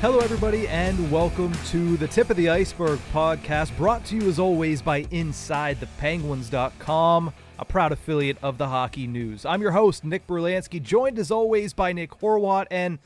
Hello, everybody, and welcome to the Tip of the Iceberg podcast, brought to you as always by InsideThePenguins.com, a proud affiliate of the Hockey News. I'm your host, Nick Brlansky, joined as always by Nick Horwat. And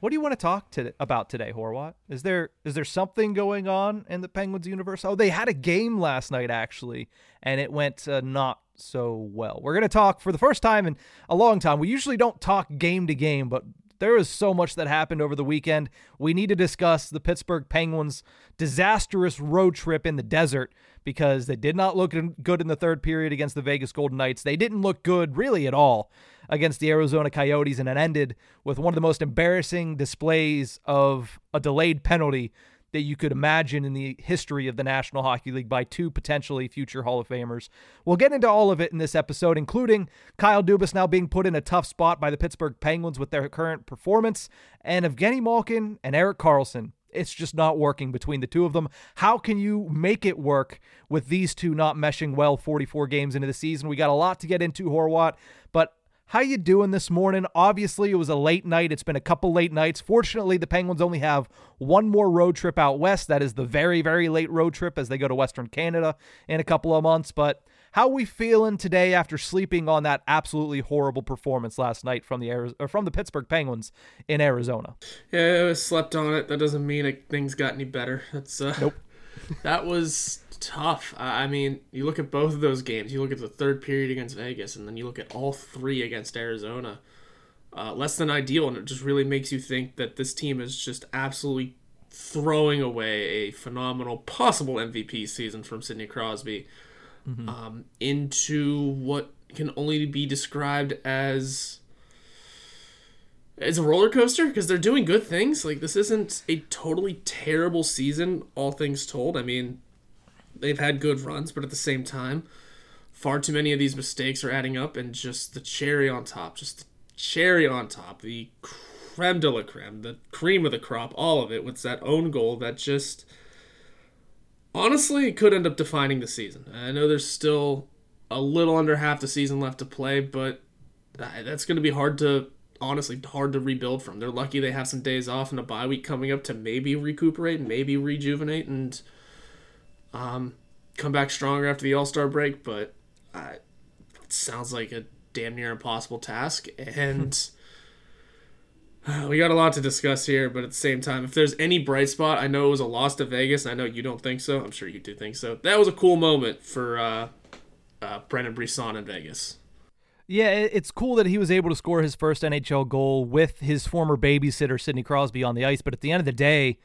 what do you want to talk to, about today, Horwat? Is there is there something going on in the Penguins universe? Oh, they had a game last night actually, and it went uh, not so well. We're going to talk for the first time in a long time. We usually don't talk game to game, but there is so much that happened over the weekend. We need to discuss the Pittsburgh Penguins' disastrous road trip in the desert because they did not look good in the third period against the Vegas Golden Knights. They didn't look good really at all against the Arizona Coyotes, and it ended with one of the most embarrassing displays of a delayed penalty that you could imagine in the history of the National Hockey League by two potentially future Hall of Famers. We'll get into all of it in this episode, including Kyle Dubas now being put in a tough spot by the Pittsburgh Penguins with their current performance, and Evgeni Malkin and Erik Karlsson It's just not working between the two of them. How can you make it work with these two not meshing well 44 games into the season? We got a lot to get into, Horwat, but how you doing this morning? Obviously, it was a late night. It's been a couple late nights. Fortunately, the Penguins only have one more road trip out west. That is the very, very late road trip as they go to Western Canada in a couple of months. But how we feeling today after sleeping on that absolutely horrible performance last night from the Ari- or from the Pittsburgh Penguins in Arizona? Yeah, I slept on it. That doesn't mean it, things got any better. That's uh, nope. that was tough. I mean, you look at both of those games. You look at the third period against Vegas, and then you look at all three against Arizona. Uh, less than ideal, and it just really makes you think that this team is just absolutely throwing away a phenomenal possible MVP season from Sidney Crosby mm-hmm. um, into what can only be described as as a roller coaster because they're doing good things. Like this isn't a totally terrible season, all things told. I mean, they've had good runs, but at the same time, far too many of these mistakes are adding up, and just the cherry on top, just the cherry on top, the creme de la creme, the cream of the crop, all of it, with that own goal that just honestly could end up defining the season. I know there's still a little under half the season left to play, but that's going to be hard to honestly hard to rebuild from. They're lucky they have some days off and a bye week coming up to maybe recuperate, maybe rejuvenate, and um, come back stronger after the All Star break, but uh, it sounds like a damn near impossible task. And we got a lot to discuss here, but at the same time, if there's any bright spot, I know it was a loss to Vegas. I know you don't think so. I'm sure you do think so. That was a cool moment for uh, uh, Brendan Brisson in Vegas. Yeah, it's cool that he was able to score his first NHL goal with his former babysitter Sidney Crosby on the ice. But at the end of the day,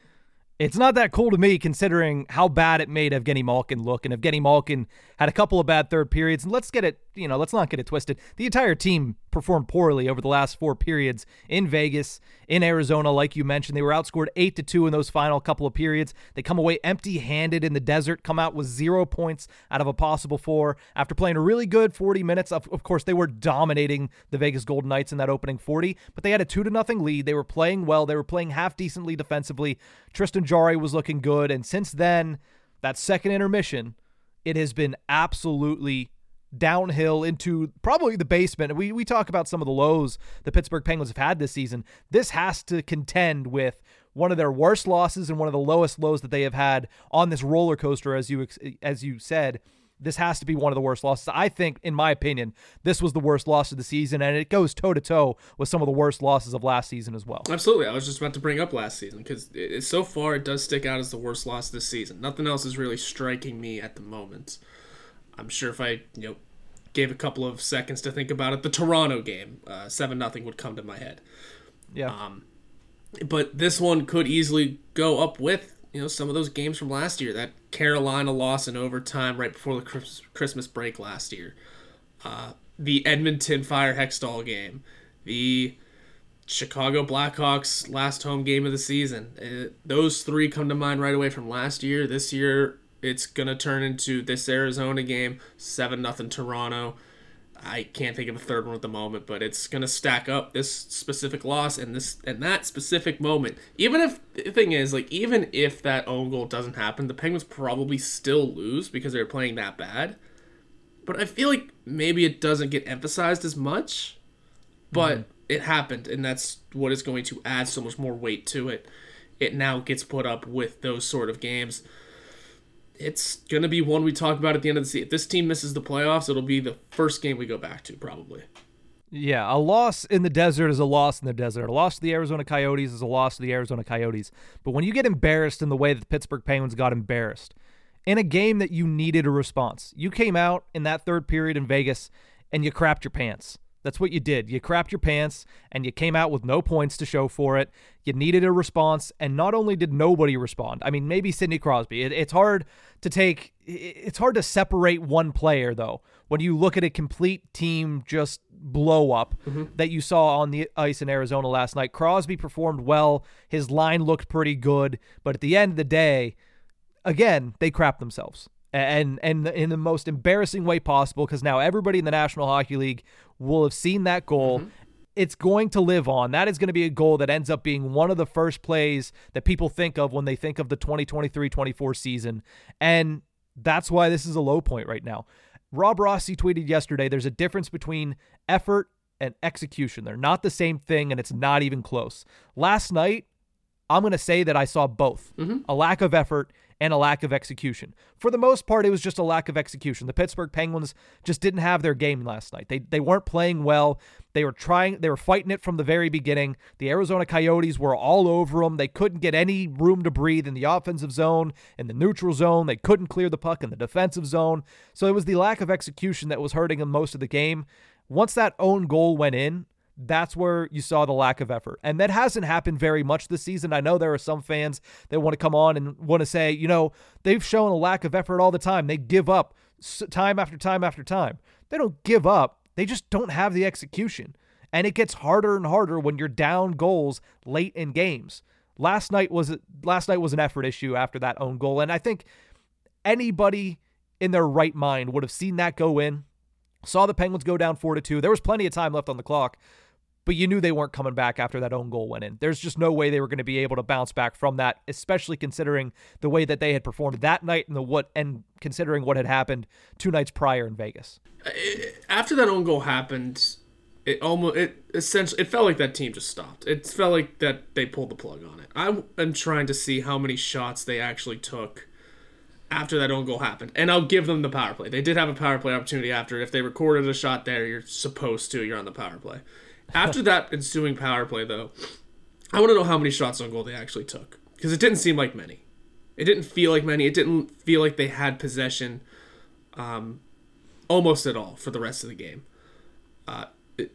it's not that cool to me considering how bad it made Evgeni Malkin look. And Evgeni Malkin had a couple of bad third periods. And let's get it, you know, let's not get it twisted. The entire team performed poorly over the last four periods in Vegas, in Arizona, like you mentioned. They were outscored eight to two in those final couple of periods. They come away empty handed in the desert, come out with zero points out of a possible four after playing a really good 40 minutes. Of, of course, they were dominating the Vegas Golden Knights in that opening 40, but they had a two to nothing lead. They were playing well. They were playing half decently defensively. Tristan Jarry was looking good. And since then, that second intermission, it has been absolutely downhill into probably the basement. We we talk about some of the lows the Pittsburgh Penguins have had this season. This has to contend with one of their worst losses and one of the lowest lows that they have had on this roller coaster as you as you said. This has to be one of the worst losses. I think, in my opinion, this was the worst loss of the season, and it goes toe to toe with some of the worst losses of last season as well. Absolutely. I was just about to bring up last season because so far it does stick out as the worst loss this season. Nothing else is really striking me at the moment. I'm sure if I you know gave a couple of seconds to think about it, the Toronto game, uh, seven uh, nothing would come to my head. Yeah. Um, but this one could easily go up with you know some of those games from last year. That Carolina loss in overtime right before the Christmas break last year. Uh, the Edmonton Fire Hextall game. The Chicago Blackhawks last home game of the season. Uh, those three come to mind right away from last year. This year, it's gonna turn into this Arizona game, seven nothing Toronto. I can't think of a third one at the moment, but it's gonna stack up this specific loss and this and that specific moment. Even if the thing is, like, even if that own goal doesn't happen, the Penguins probably still lose because they're playing that bad. But I feel like maybe it doesn't get emphasized as much. But mm-hmm. it happened, and that's what is going to add so much more weight to it it now gets put up with those sort of games. It's going to be one we talk about at the end of the season. If this team misses the playoffs, it'll be the first game we go back to, probably. Yeah, a loss in the desert is a loss in the desert. A loss to the Arizona Coyotes is a loss to the Arizona Coyotes. But when you get embarrassed in the way that the Pittsburgh Penguins got embarrassed in a game that you needed a response, you came out in that third period in Vegas and you crapped your pants. That's what you did. You crapped your pants and you came out with no points to show for it. You needed a response, and not only did nobody respond. I mean, maybe Sidney Crosby. It, it's hard to take. It's hard to separate one player though when you look at a complete team just blow up mm-hmm. that you saw on the ice in Arizona last night. Crosby performed well. His line looked pretty good, but at the end of the day, again, they crapped themselves and and in the most embarrassing way possible because now everybody in the National Hockey League will have seen that goal. Mm-hmm. It's going to live on. That is going to be a goal that ends up being one of the first plays that people think of when they think of the 2023-24 season. And that's why this is a low point right now. Rob Rossi tweeted yesterday there's a difference between effort and execution. They're not the same thing and it's not even close. Last night, I'm going to say that I saw both mm-hmm. a lack of effort and a lack of execution. For the most part, it was just a lack of execution. The Pittsburgh Penguins just didn't have their game last night. They they weren't playing well. They were trying they were fighting it from the very beginning. The Arizona Coyotes were all over them. They couldn't get any room to breathe in the offensive zone, in the neutral zone. They couldn't clear the puck in the defensive zone. So it was the lack of execution that was hurting them most of the game. Once that own goal went in, that's where you saw the lack of effort. And that hasn't happened very much this season. I know there are some fans that want to come on and want to say, you know, they've shown a lack of effort all the time. They give up time after time after time. They don't give up, they just don't have the execution. And it gets harder and harder when you're down goals late in games. Last night was last night was an effort issue after that own goal and I think anybody in their right mind would have seen that go in saw the Penguins go down 4 to 2. There was plenty of time left on the clock but you knew they weren't coming back after that own goal went in. There's just no way they were going to be able to bounce back from that, especially considering the way that they had performed that night and the what and considering what had happened two nights prior in Vegas. Uh, eh, after that own goal happened, it almost it essentially it felt like that team just stopped. It felt like that they pulled the plug on it. I am trying to see how many shots they actually took after that own goal happened. And I'll give them the power play. They did have a power play opportunity after. If they recorded a shot there, you're supposed to. You're on the power play. After that ensuing power play, though, I want to know how many shots on goal they actually took because it didn't seem like many. It didn't feel like many. It didn't feel like they had possession, um, almost at all for the rest of the game. Uh, it,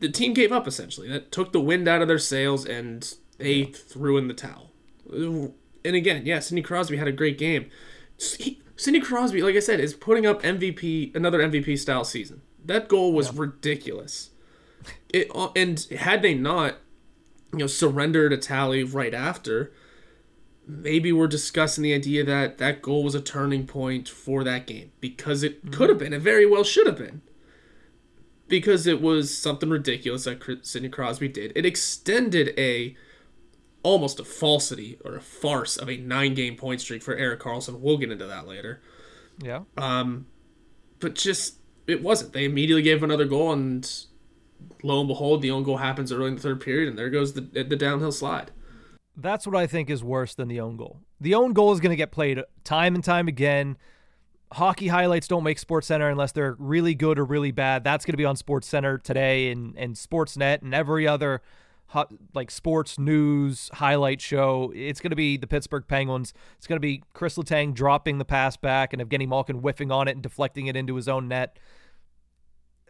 the team gave up essentially. That took the wind out of their sails, and they threw in the towel. And again, yeah, Sidney Crosby had a great game. He, Sidney Crosby, like I said, is putting up MVP, another MVP style season. That goal was yeah. ridiculous. It uh, and had they not, you know, surrendered a tally right after, maybe we're discussing the idea that that goal was a turning point for that game because it mm-hmm. could have been, it very well should have been, because it was something ridiculous that Sidney Crosby did. It extended a almost a falsity or a farce of a nine game point streak for Erik Karlsson. We'll get into that later. Yeah. Um, but just it wasn't. They immediately gave another goal and lo and behold, the own goal happens early in the third period, and there goes the the downhill slide. That's what I think is worse than the own goal. The own goal is going to get played time and time again. Hockey highlights don't make Sports Center unless they're really good or really bad. That's going to be on Sports Center today and and Sportsnet and every other like sports news highlight show. It's going to be the Pittsburgh Penguins. It's going to be Kris Letang dropping the pass back and Evgeni Malkin whiffing on it and deflecting it into his own net.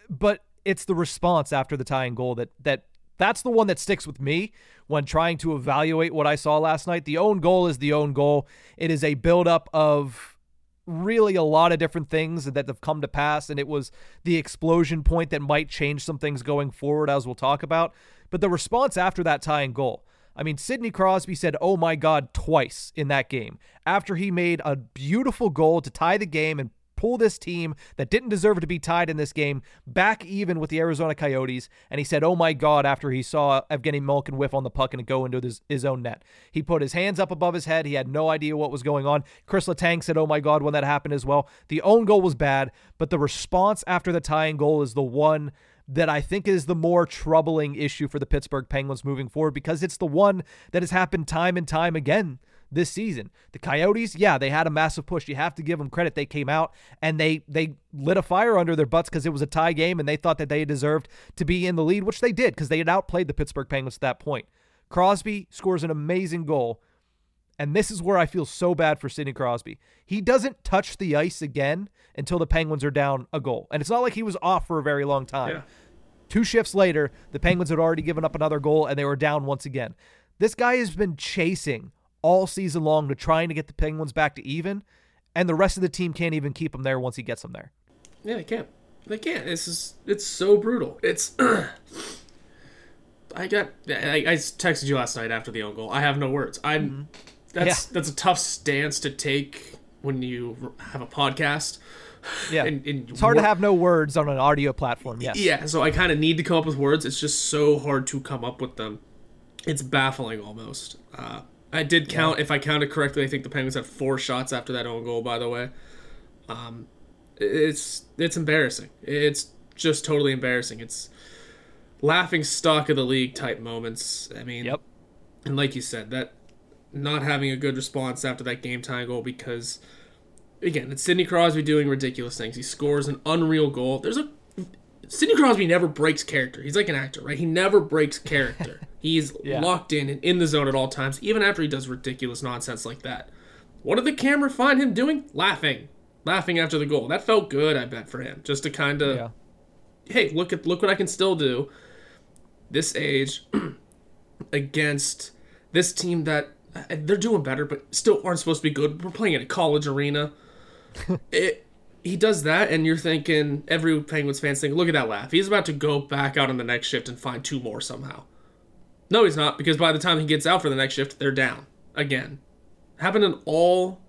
But it's the response after the tying goal that that that's the one that sticks with me when trying to evaluate what I saw last night. The own goal is the own goal. It is a buildup of really a lot of different things that have come to pass, and it was the explosion point that might change some things going forward, as we'll talk about. But the response after that tying goal. I mean, Sidney Crosby said, oh my God, twice in that game after he made a beautiful goal to tie the game and pull this team that didn't deserve to be tied in this game back even with the Arizona Coyotes. And he said, Oh my God, after he saw Evgeni Malkin whiff on the puck and go into his, his own net. He put his hands up above his head. He had no idea what was going on. Kris Letang said, Oh my God, when that happened as well. The own goal was bad, but the response after the tying goal is the one that I think is the more troubling issue for the Pittsburgh Penguins moving forward because it's the one that has happened time and time again this season. The Coyotes, yeah, they had a massive push. You have to give them credit. They came out and they they lit a fire under their butts because it was a tie game and they thought that they deserved to be in the lead, which they did because they had outplayed the Pittsburgh Penguins at that point. Crosby scores an amazing goal. And this is where I feel so bad for Sidney Crosby. He doesn't touch the ice again until the Penguins are down a goal. And it's not like he was off for a very long time. Yeah. Two shifts later, the Penguins had already given up another goal and they were down once again. This guy has been chasing all season long to trying to get the Penguins back to even, and the rest of the team can't even keep him there once he gets them there. Yeah, they can't. They can't. This is it's so brutal. It's I got I, I texted you last night after the own goal. I have no words. I'm Mm-hmm. that's that's a tough stance to take when you have a podcast. Yeah. And, and It's hard to have no words on an audio platform. Yes. Yeah, so I kind of need to come up with words. It's just so hard to come up with them. It's baffling almost. Uh, I did count, if I counted correctly, I think the Penguins had four shots after that own goal. By the way, um, it's it's embarrassing. It's just totally embarrassing. It's laughing stock of the league type moments. I mean, Yep. and like you said, that not having a good response after that game time goal because again, it's Sidney Crosby doing ridiculous things. He scores an unreal goal. There's a Sidney Crosby never breaks character. He's like an actor, right? He never breaks character. He's Yeah. locked in and in the zone at all times, even after he does ridiculous nonsense like that. What did the camera find him doing? Laughing. Laughing after the goal. That felt good, I bet, for him. Just to kind of Yeah. hey, look at look what I can still do. This age against this team that uh, they're doing better, but still aren't supposed to be good. We're playing in a college arena. it, he does that, and you're thinking every Penguins fans think, look at that laugh. He's about to go back out on the next shift and find two more somehow. No, he's not, because by the time he gets out for the next shift, they're down again. Happened in all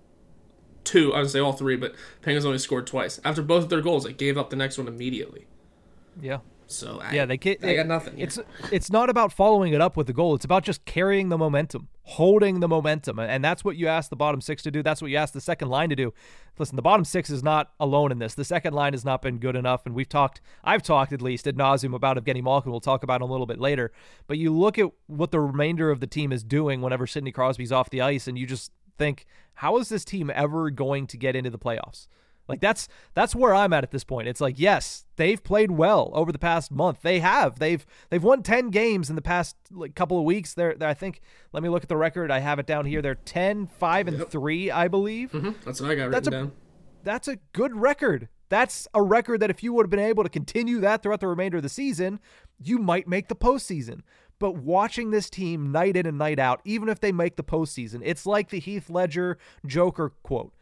two, I would say all three, but Penguins only scored twice. After both of their goals, they gave up the next one immediately. Yeah. So I, Yeah, they can't. I got nothing. here. It's it's not about following it up with the goal. It's about just carrying the momentum, holding the momentum, and that's what you ask the bottom six to do. That's what you ask the second line to do. Listen, the bottom six is not alone in this. The second line has not been good enough, and we've talked. I've talked at least ad nauseum about Evgeni Malkin. We'll talk about a little bit later. But you look at what the remainder of the team is doing whenever Sidney Crosby's off the ice, and you just think, how is this team ever going to get into the playoffs? Like that's that's where I'm at at this point. It's like yes, they've played well over the past month. They have. They've they've won 10 games in the past like couple of weeks. They're, they're I think let me look at the record. I have it down here. They're 10 5 and 3, I believe. Mhm, That's what I got That's written a- down. That's a good record. That's a record that if you would have been able to continue that throughout the remainder of the season, you might make the postseason. But watching this team night in and night out, even if they make the postseason, it's like the Heath Ledger Joker quote.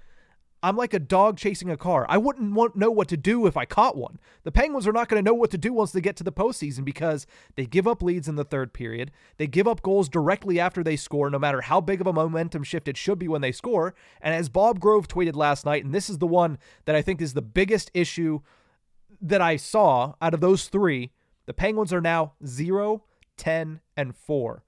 I'm like a dog chasing a car. I wouldn't want know what to do if I caught one. The Penguins are not going to know what to do once they get to the postseason because they give up leads in the third period. They give up goals directly after they score, no matter how big of a momentum shift it should be when they score. And as Bob Grove tweeted last night, and this is the one that I think is the biggest issue that I saw out of those three, the Penguins are now 0, 10, and 4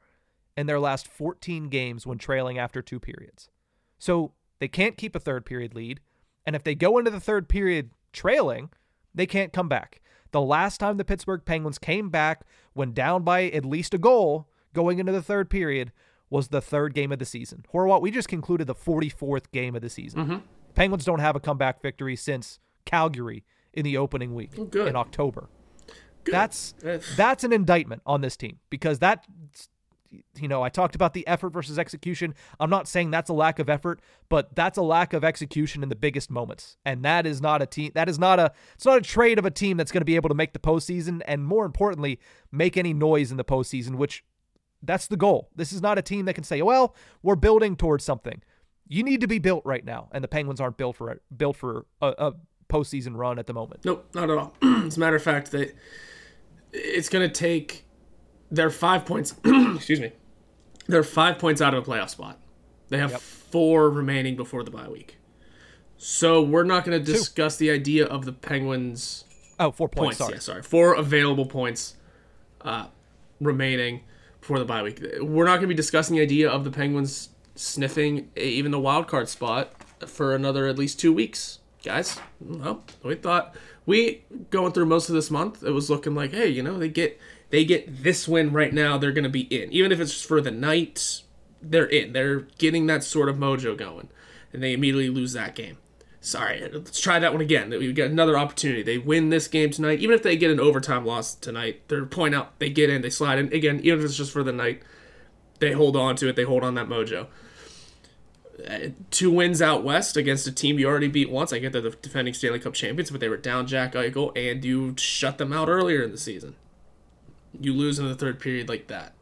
in their last 14 games when trailing after two periods. So they can't keep a third period lead. And if they go into the third period trailing, they can't come back. The last time the Pittsburgh Penguins came back when down by at least a goal going into the third period was the third game of the season. Horwat, we just concluded the 44th game of the season. Mm-hmm. Penguins don't have a comeback victory since Calgary in the opening week in October. Good. That's that's an indictment on this team because that you know, I talked about the effort versus execution. I'm not saying that's a lack of effort, but that's a lack of execution in the biggest moments. And that is not a team that is not a it's not a trade of a team that's going to be able to make the postseason and more importantly, make any noise in the postseason, which that's the goal. This is not a team that can say, "Well, we're building towards something." You need to be built right now, and the Penguins aren't built for built for a, a postseason run at the moment. Nope, not at all. As a matter of fact, that it's going to take their five points. excuse me. They're five points out of a playoff spot. They have four remaining before the bye week. So we're not going to discuss the idea of the Penguins Oh, four points. points. sorry. Yeah, sorry, four available points uh, remaining before the bye week. We're not going to be discussing the idea of the Penguins sniffing even the wild card spot for another at least two weeks, guys. Well, we thought we going through most of this month, it was looking like, hey, you know, they get they get this win right now, they're gonna be in. Even if it's for the night, they're in. They're getting that sort of mojo going. And they immediately lose that game. Sorry, let's try that one again. We get another opportunity. They win this game tonight. Even if they get an overtime loss tonight, they're point out, they get in, they slide in. Again, even if it's just for the night, they hold on to it, they hold on that mojo. Uh, two wins out west against a team you already beat once. I get they're the defending Stanley Cup champions, but they were down Jack Eichel, and you shut them out earlier in the season. You lose in the third period like that.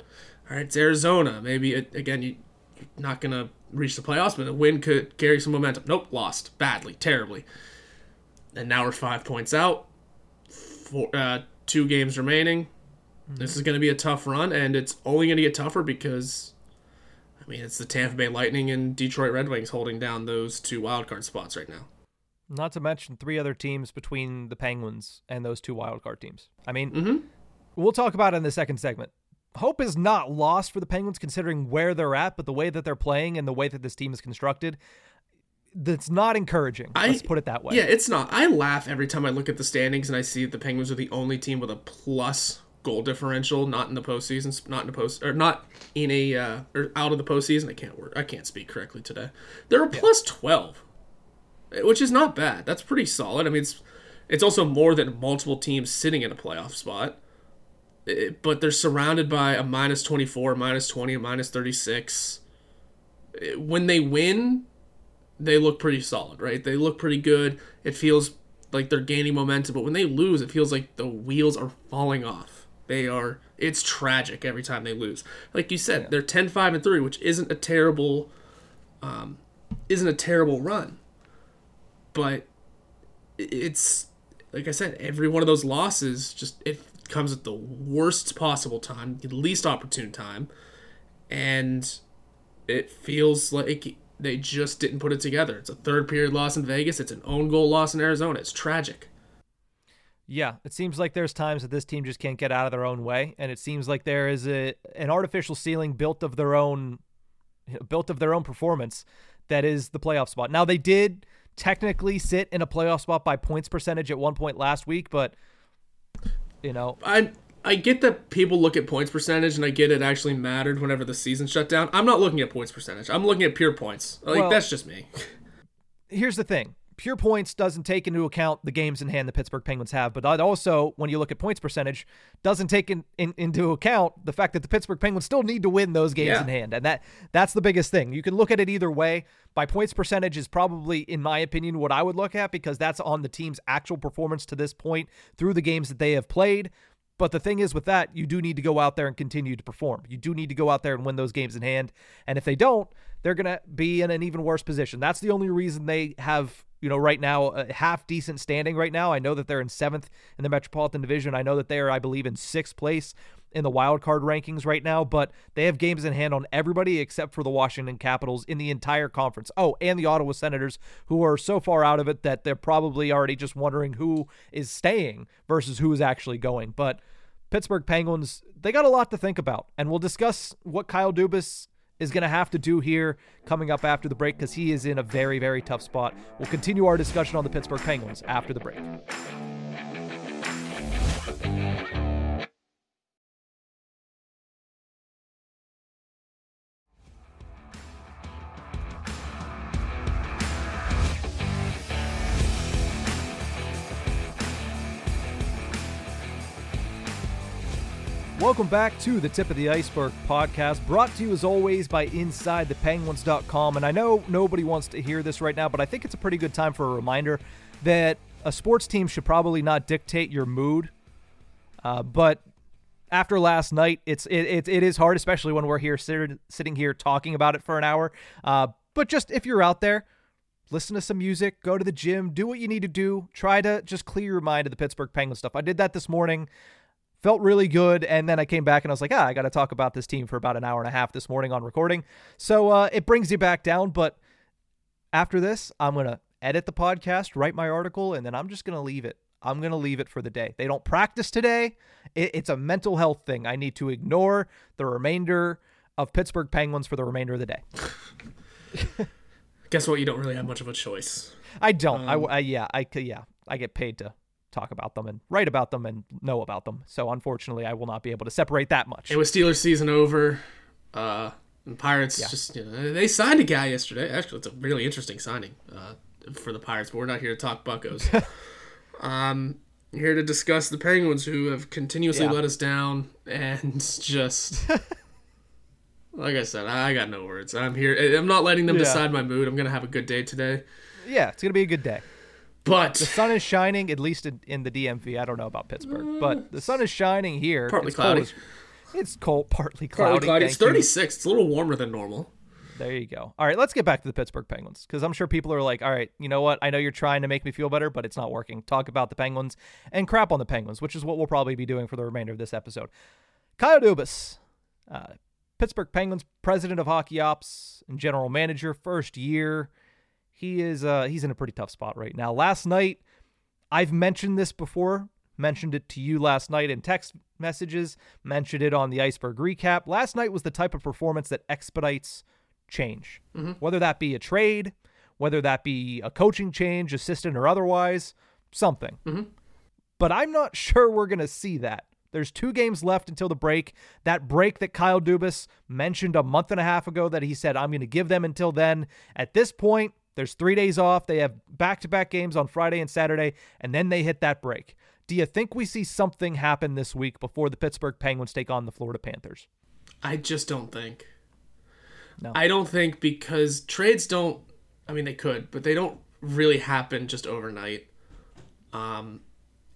All right, it's Arizona. Maybe it, again, you, you're not gonna reach the playoffs, but a win could carry some momentum. Nope, lost badly, terribly. And now we're five points out. Four, uh, two games remaining. Mm-hmm. This is going to be a tough run, and it's only going to get tougher because I mean, it's the Tampa Bay Lightning and Detroit Red Wings holding down those two wildcard spots right now. Not to mention three other teams between the Penguins and those two wildcard teams. I mean, mm-hmm. We'll talk about it in the second segment. Hope is not lost for the Penguins considering where they're at, but the way that they're playing and the way that this team is constructed, that's not encouraging. I, let's put it that way. Yeah, it's not. I laugh every time I look at the standings and I see the Penguins are the only team with a plus goal differential, not in the postseason, not in the post, or not in a uh, or out of the postseason. I can't work. I can't speak correctly today. They're a yeah. twelve, which is not bad. That's pretty solid. I mean, it's it's also more than multiple teams sitting in a playoff spot. It, but they're surrounded by a minus 24, minus 20, a minus 36. When they win, they look pretty solid, right? They look pretty good. It feels like they're gaining momentum, but when they lose, it feels like the wheels are falling off. They are it's tragic every time they lose. Like you said, yeah. they're 10-5 and 3, which isn't a terrible um isn't a terrible run. But it's like I said, every one of those losses just it comes at the worst possible time, the least opportune time, and it feels like they just didn't put it together. It's a third period loss in Vegas. It's an own goal loss in Arizona. It's tragic. Yeah, it seems like there's times that this team just can't get out of their own way, and it seems like there is a an artificial ceiling built of their own, built of their own performance, that is the playoff spot. Now they did technically sit in a playoff spot by points percentage at one point last week, but you know, I I get that people look at points percentage, and I get it actually mattered whenever the season shut down. I'm not looking at points percentage. I'm looking at pure points. Like well, that's just me. here's the thing pure points doesn't take into account the games in hand the Pittsburgh Penguins have, but that also, when you look at points percentage, doesn't take in, in, into account the fact that the Pittsburgh Penguins still need to win those games yeah. in hand, and that that's the biggest thing. You can look at it either way. By points percentage is probably, in my opinion, what I would look at because that's on the team's actual performance to this point through the games that they have played. But the thing is, with that, you do need to go out there and continue to perform. You do need to go out there and win those games in hand. And if they don't, they're going to be in an even worse position. That's the only reason they have you know, right now, a half decent standing right now. I know that they're in seventh in the Metropolitan Division. I know that they are, I believe, in sixth place in the wild card rankings right now, but they have games in hand on everybody except for the Washington Capitals in the entire conference. Oh, and the Ottawa Senators, who are so far out of it that they're probably already just wondering who is staying versus who is actually going. But Pittsburgh Penguins, they got a lot to think about, and we'll discuss what Kyle Dubas is going to have to do here coming up after the break because he is in a very, very tough spot. We'll continue our discussion on the Pittsburgh Penguins after the break. Welcome back to the Tip of the Iceberg podcast, brought to you as always by InsideThePenguins.com. And I know nobody wants to hear this right now, but I think it's a pretty good time for a reminder that a sports team should probably not dictate your mood. Uh, but after last night, it's it, it, it is hard, especially when we're here sit, sitting here talking about it for an hour. Uh, but just if you're out there, listen to some music, go to the gym, do what you need to do. Try to just clear your mind of the Pittsburgh Penguins stuff. I did that this morning felt really good. And then I came back and I was like, ah, I got to talk about this team for about an hour and a half this morning on recording. So uh, it brings you back down. But after this, I'm going to edit the podcast, write my article, and then I'm just going to leave it. I'm going to leave it for the day. They don't practice today. It, it's a mental health thing. I need to ignore the remainder of Pittsburgh Penguins for the remainder of the day. Guess what? You don't really have much of a choice. I don't. Um, I, I yeah. I yeah. I get paid to talk about them and write about them and know about them. So unfortunately, I will not be able to separate that much. It was Steelers season over. Uh, and Pirates yeah. just you know, they signed a guy yesterday. Actually, it's a really interesting signing uh, for the Pirates, but we're not here to talk Buckos. um, here to discuss the Penguins, who have continuously yeah. let us down and just. like I said, I got no words. I'm here. I'm not letting them yeah. decide my mood. I'm gonna have a good day today. Yeah, it's gonna be a good day. But the sun is shining, at least in, in the DMV. I don't know about Pittsburgh, but the sun is shining here. Partly it's cloudy. Cold. It's cold, partly cloudy. Partly cloudy. It's 36. You. It's a little warmer than normal. There you go. All right, let's get back to the Pittsburgh Penguins because I'm sure people are like, all right, you know what? I know you're trying to make me feel better, but it's not working. Talk about the Penguins and crap on the Penguins, which is what we'll probably be doing for the remainder of this episode. Kyle Dubas, uh, Pittsburgh Penguins president of hockey ops and general manager, first year. He is uh, he's in a pretty tough spot right now. Last night, I've mentioned this before, mentioned it to you last night in text messages, mentioned it on the iceberg recap. Last night was the type of performance that expedites change, mm-hmm. whether that be a trade, whether that be a coaching change, assistant or otherwise, something. Mm-hmm. But I'm not sure we're going to see that. There's two games left until the break. That break that Kyle Dubas mentioned a month and a half ago that he said, I'm going to give them until then. At this point, there's three days off. They have back to back games on Friday and Saturday, and then they hit that break. Do you think we see something happen this week before the Pittsburgh Penguins take on the Florida Panthers? I just don't think. No. I don't think because trades don't. I mean, they could, but they don't really happen just overnight. Um,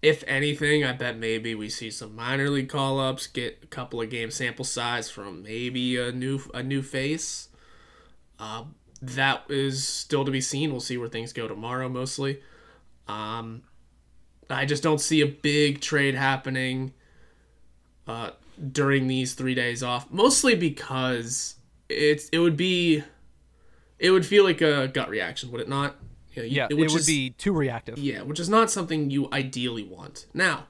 if anything, I bet maybe we see some minor league call ups, get a couple of game sample size from maybe a new a new face. Uh, that is still to be seen. We'll see where things go tomorrow, mostly. Um, I just don't see a big trade happening uh, during these three days off, mostly because it's it would be it would feel like a gut reaction, would it not? You know, yeah, it would is, be too reactive. Yeah, which is not something you ideally want. Now,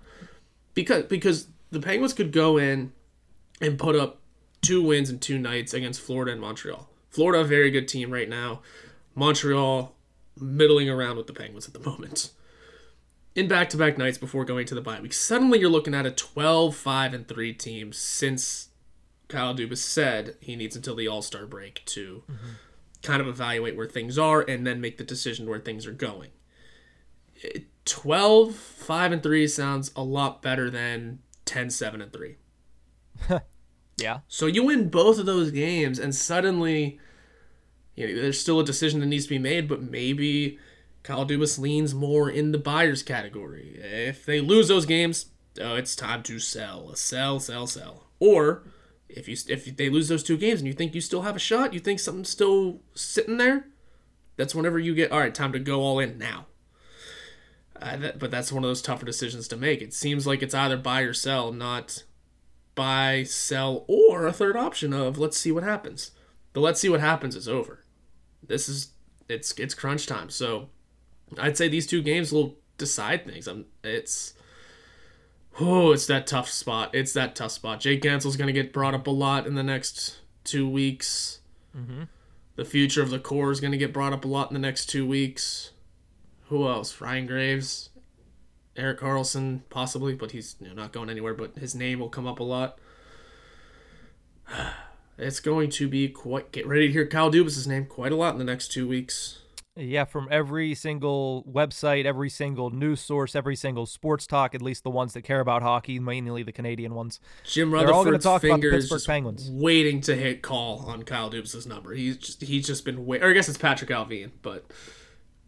because because the Penguins could go in and put up two wins in two nights against Florida and Montreal. Florida, very good team right now. Montreal, middling around with the Penguins at the moment. In back to back nights before going to the bye week, suddenly you're looking at a 12 5 and 3 team since Kyle Dubas said he needs until the All Star break to mm-hmm. kind of evaluate where things are and then make the decision where things are going. 12 5 and 3 sounds a lot better than 10 7 and 3. yeah. So you win both of those games and suddenly you know, there's still a decision that needs to be made, but maybe Kyle Dubas leans more in the buyer's category. If they lose those games, oh, it's time to sell, sell, sell, sell. Or if you if they lose those two games and you think you still have a shot, you think something's still sitting there, that's whenever you get all right, time to go all in now. Uh, that, but that's one of those tougher decisions to make. It seems like it's either buy or sell, not buy, sell, or a third option of let's see what happens. The let's see what happens is over. This is it's it's crunch time. So I'd say these two games will decide things. I'm, it's Oh, it's that tough spot. It's that tough spot. Jake Guentzel's going to get brought up a lot in the next two weeks. Mm-hmm. The future of the core is going to get brought up a lot in the next two weeks. Who else? Ryan Graves, Erik Karlsson possibly, but he's you know, not going anywhere. But his name will come up a lot. It's going to be quite. Get ready to hear Kyle Dubas' name quite a lot in the next two weeks. Yeah, from every single website, every single news source, every single sports talk, at least the ones that care about hockey, mainly the Canadian ones. Jim Rutherford's talk fingers just Penguins. waiting to hit call on Kyle Dubas' number. He's just he's just been wait. Or I guess it's Patrik Allvin, but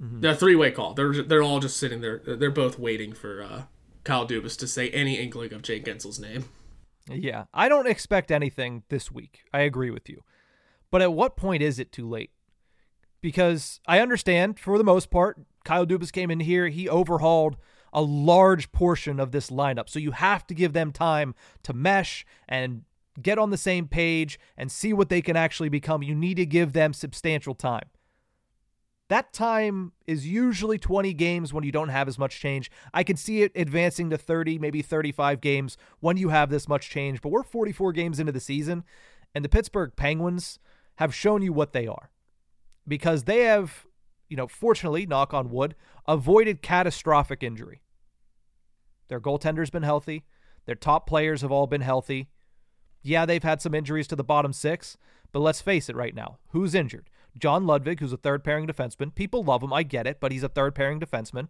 mm-hmm. they're three way call. They're they're all just sitting there. They're both waiting for uh, Kyle Dubas to say any inkling of Jake Guentzel's name. Yeah, I don't expect anything this week. I agree with you, but at what point is it too late? because I understand for the most part, Kyle Dubas came in here, he overhauled a large portion of this lineup. So you have to give them time to mesh and get on the same page and see what they can actually become. You need to give them substantial time. That time is usually 20 games when you don't have as much change. I can see it advancing to 30, maybe 35 games when you have this much change, but we're 44 games into the season, and the Pittsburgh Penguins have shown you what they are because they have, you know, fortunately, knock on wood, avoided catastrophic injury. Their goaltender's been healthy. Their top players have all been healthy. Yeah, they've had some injuries to the bottom six, but let's face it right now. Who's injured? John Ludvig, who's a third pairing defenseman. People love him, I get it, but he's a third pairing defenseman.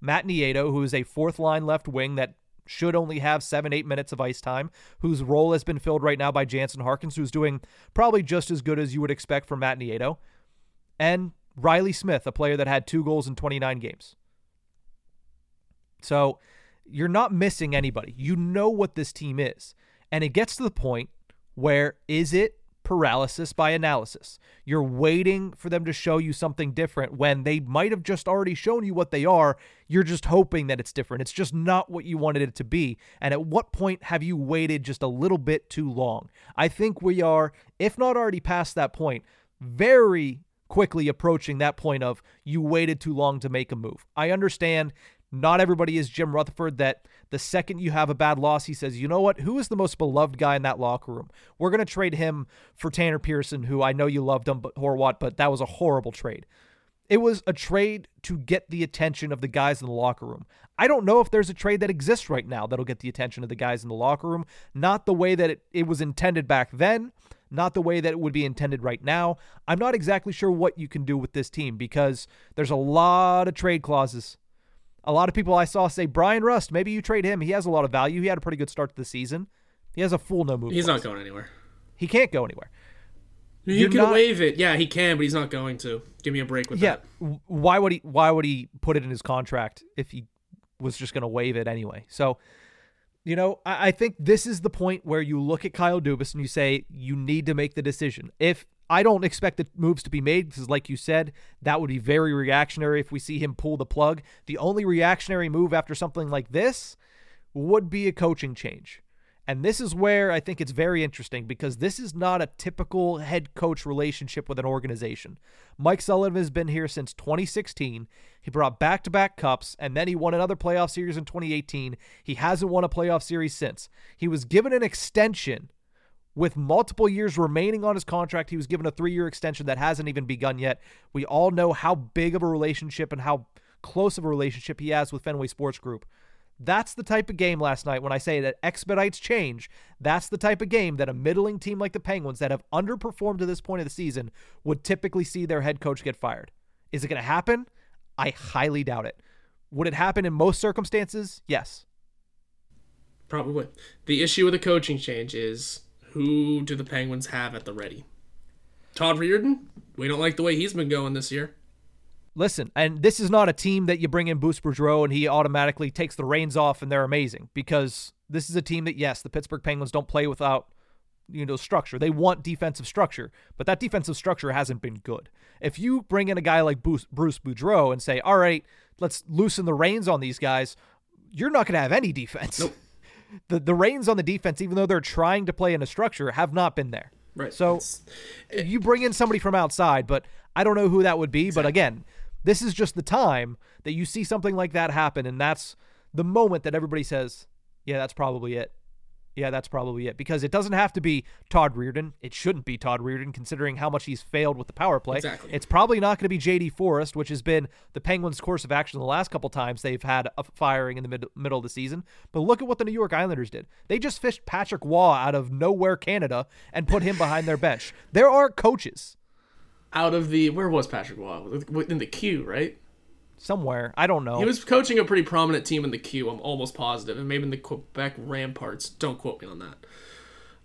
Matt Nieto, who is a fourth line left wing that should only have seven, eight minutes of ice time, whose role has been filled right now by Jansen Harkins, who's doing probably just as good as you would expect from Matt Nieto. And Reilly Smith, a player that had two goals in 29 games. So you're not missing anybody. You know what this team is. And it gets to the point where is it paralysis by analysis? You're waiting for them to show you something different when they might have just already shown you what they are. You're just hoping that it's different. It's just not what you wanted it to be. And at what point have you waited just a little bit too long? I think we are, if not already past that point, very quickly approaching that point of you waited too long to make a move. I understand not everybody is Jim Rutherford that the second you have a bad loss, he says, you know what? Who is the most beloved guy in that locker room? We're going to trade him for Tanner Pearson, who I know you loved him, but Horwat, but that was a horrible trade. It was a trade to get the attention of the guys in the locker room. I don't know if there's a trade that exists right now that'll get the attention of the guys in the locker room. Not the way that it, it was intended back then, not the way that it would be intended right now. I'm not exactly sure what you can do with this team because there's a lot of trade clauses a lot of people I saw say Bryan Rust, maybe you trade him. He has a lot of value. He had a pretty good start to the season. He has a full no move. He's clause. not going anywhere. He can't go anywhere. He You're can not, waive it. Yeah, he can, but he's not going to. Give me a break with yeah, that. Yeah. Why would he why would he put it in his contract if he was just gonna waive it anyway? So you know, I, I think this is the point where you look at Kyle Dubas and you say you need to make the decision. If I don't expect the moves to be made because, like you said, that would be very reactionary if we see him pull the plug. The only reactionary move after something like this would be a coaching change. And this is where I think it's very interesting because this is not a typical head coach relationship with an organization. Mike Sullivan has been here since 2016. He brought back to back cups, and then he won another playoff series in 2018. He hasn't won a playoff series since. He was given an extension with multiple years remaining on his contract, he was given a three year extension that hasn't even begun yet. We all know how big of a relationship and how close of a relationship he has with Fenway Sports Group. That's the type of game last night when I say that expedites change. That's the type of game that a middling team like the Penguins that have underperformed to this point of the season would typically see their head coach get fired. Is it going to happen? I highly doubt it. Would it happen in most circumstances? Yes. Probably. The issue with a coaching change is who do the Penguins have at the ready? Todd Reirden? We don't like the way he's been going this year. Listen, and this is not a team that you bring in Bruce Boudreau and he automatically takes the reins off and they're amazing because this is a team that, yes, the Pittsburgh Penguins don't play without you know structure. They want defensive structure, but that defensive structure hasn't been good. If you bring in a guy like Bruce, Bruce Boudreau and say, "All right, let's loosen the reins on these guys," you're not going to have any defense. Nope the the reins on the defense, even though they're trying to play in a structure, have not been there. Right. So it, you bring in somebody from outside, but I don't know who that would be. Exactly. But again, this is just the time that you see something like that happen, and that's the moment that everybody says, "Yeah, that's probably it." Yeah, that's probably it. Because it doesn't have to be Todd Reirden. It shouldn't be Todd Reirden considering how much he's failed with the power play. Exactly. It's probably not going to be JD Forrest, which has been the Penguins' course of action the last couple times they've had a firing in the mid- middle of the season. But look at what the New York Islanders did. They just fished Patrick Roy out of nowhere, Canada, and put him behind their bench. There are coaches. Out of the where was Patrick Roy in the queue, right? Somewhere. I don't know. He was coaching a pretty prominent team in the Q. I'm almost positive, and maybe in the Quebec Remparts. Don't quote me on that.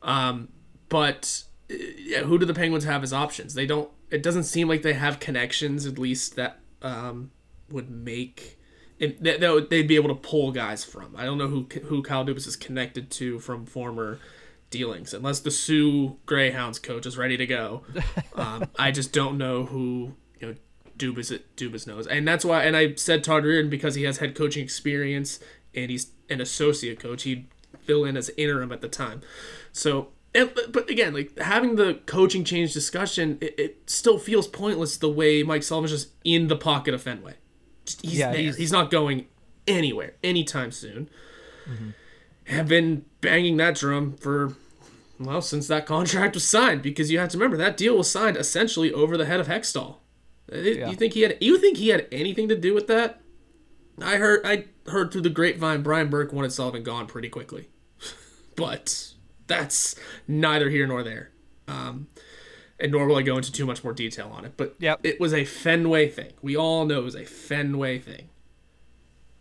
Um, but yeah, who do the Penguins have as options? They don't. It doesn't seem like they have connections, at least that um, would make it, that, that they'd be able to pull guys from. I don't know who who Kyle Dubas is connected to from former dealings, unless the Soo Greyhounds coach is ready to go. Um, I just don't know who you know Dubas Dubas knows, and that's why. And I said Todd Reirden because he has head coaching experience and he's an associate coach. He'd fill in as interim at the time. So, and, but again, like having the coaching change discussion, it, it still feels pointless the way Mike Sullivan's just in the pocket of Fenway. He's yeah, there. He's, he's not going anywhere anytime soon. Mm-hmm. Have been banging that drum for well since that contract was signed because you have to remember that deal was signed essentially over the head of Hextall. Yeah. You think he had? You think he had anything to do with that? I heard I heard through the grapevine Brian Burke wanted Sullivan gone pretty quickly, but that's neither here nor there. Um, and nor will I go into too much more detail on it. But Yep. it was a Fenway thing. We all know it was a Fenway thing,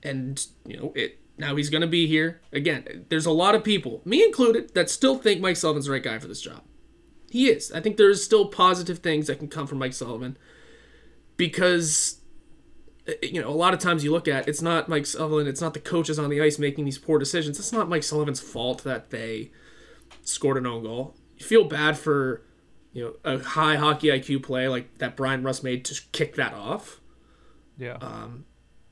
and you know it. Now he's going to be here again. There's a lot of people, me included, that still think Mike Sullivan's the right guy for this job. He is. I think there's still positive things that can come from Mike Sullivan because uh, you know, a lot of times you look at it's not Mike Sullivan, it's not the coaches on the ice making these poor decisions. It's not Mike Sullivan's fault that they scored an own goal. You feel bad for, you know, a high hockey IQ play like that Bryan Rust made to kick that off. Yeah. Um,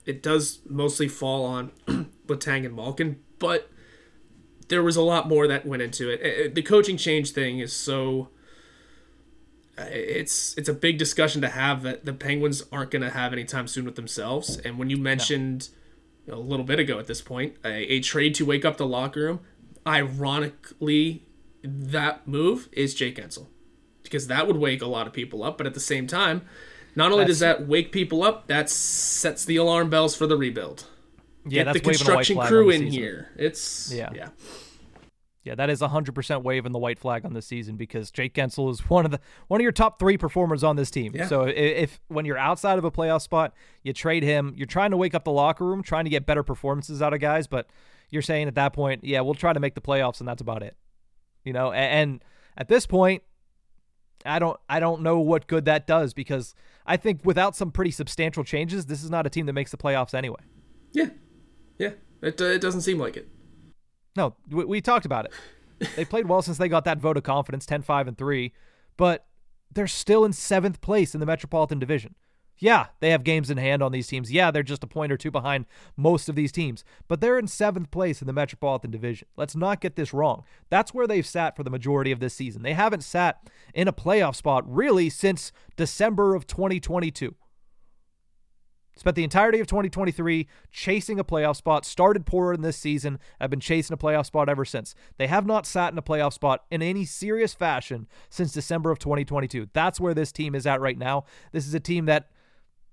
It does mostly fall on Letang and Malkin, but there was a lot more that went into it. Uh, The coaching change thing is so uh, it's it's a big discussion to have that the Penguins aren't going to have anytime soon with themselves. And when you mentioned know, a little bit ago at this point a, a trade to wake up the locker room, ironically, that move is Jake Guentzel because that would wake a lot of people up. But at the same time, not only does that wake people up, that sets the alarm bells for the rebuild. yeah, Get that's the waving a white construction crew in season. here. It's Yeah. yeah. Yeah, that is 100% waving the white flag on this season because Jake Guentzel is one of the one of your top 3 performers on this team. Yeah. So if, if when you're outside of a playoff spot, you trade him, you're trying to wake up the locker room, trying to get better performances out of guys, but you're saying at that point, yeah, we'll try to make the playoffs and that's about it. You know, and, and at this point, I don't I don't know what good that does because I think without some pretty substantial changes, this is not a team that makes the playoffs anyway. Yeah, yeah. It, uh, it doesn't seem like it. No, we, we talked about it. They played well since they got that vote of confidence, 10 5 and 3, but they're still in seventh place in the Metropolitan Division. Yeah, they have games in hand on these teams. Yeah, they're just a point or two behind most of these teams, but they're in seventh place in the Metropolitan Division. Let's not get this wrong. That's where they've sat for the majority of this season. They haven't sat in a playoff spot really since December of 2022. Spent the entirety of 2023 chasing a playoff spot, started poor in this season, have been chasing a playoff spot ever since. They have not sat in a playoff spot in any serious fashion since December of 2022. That's where this team is at right now. This is a team that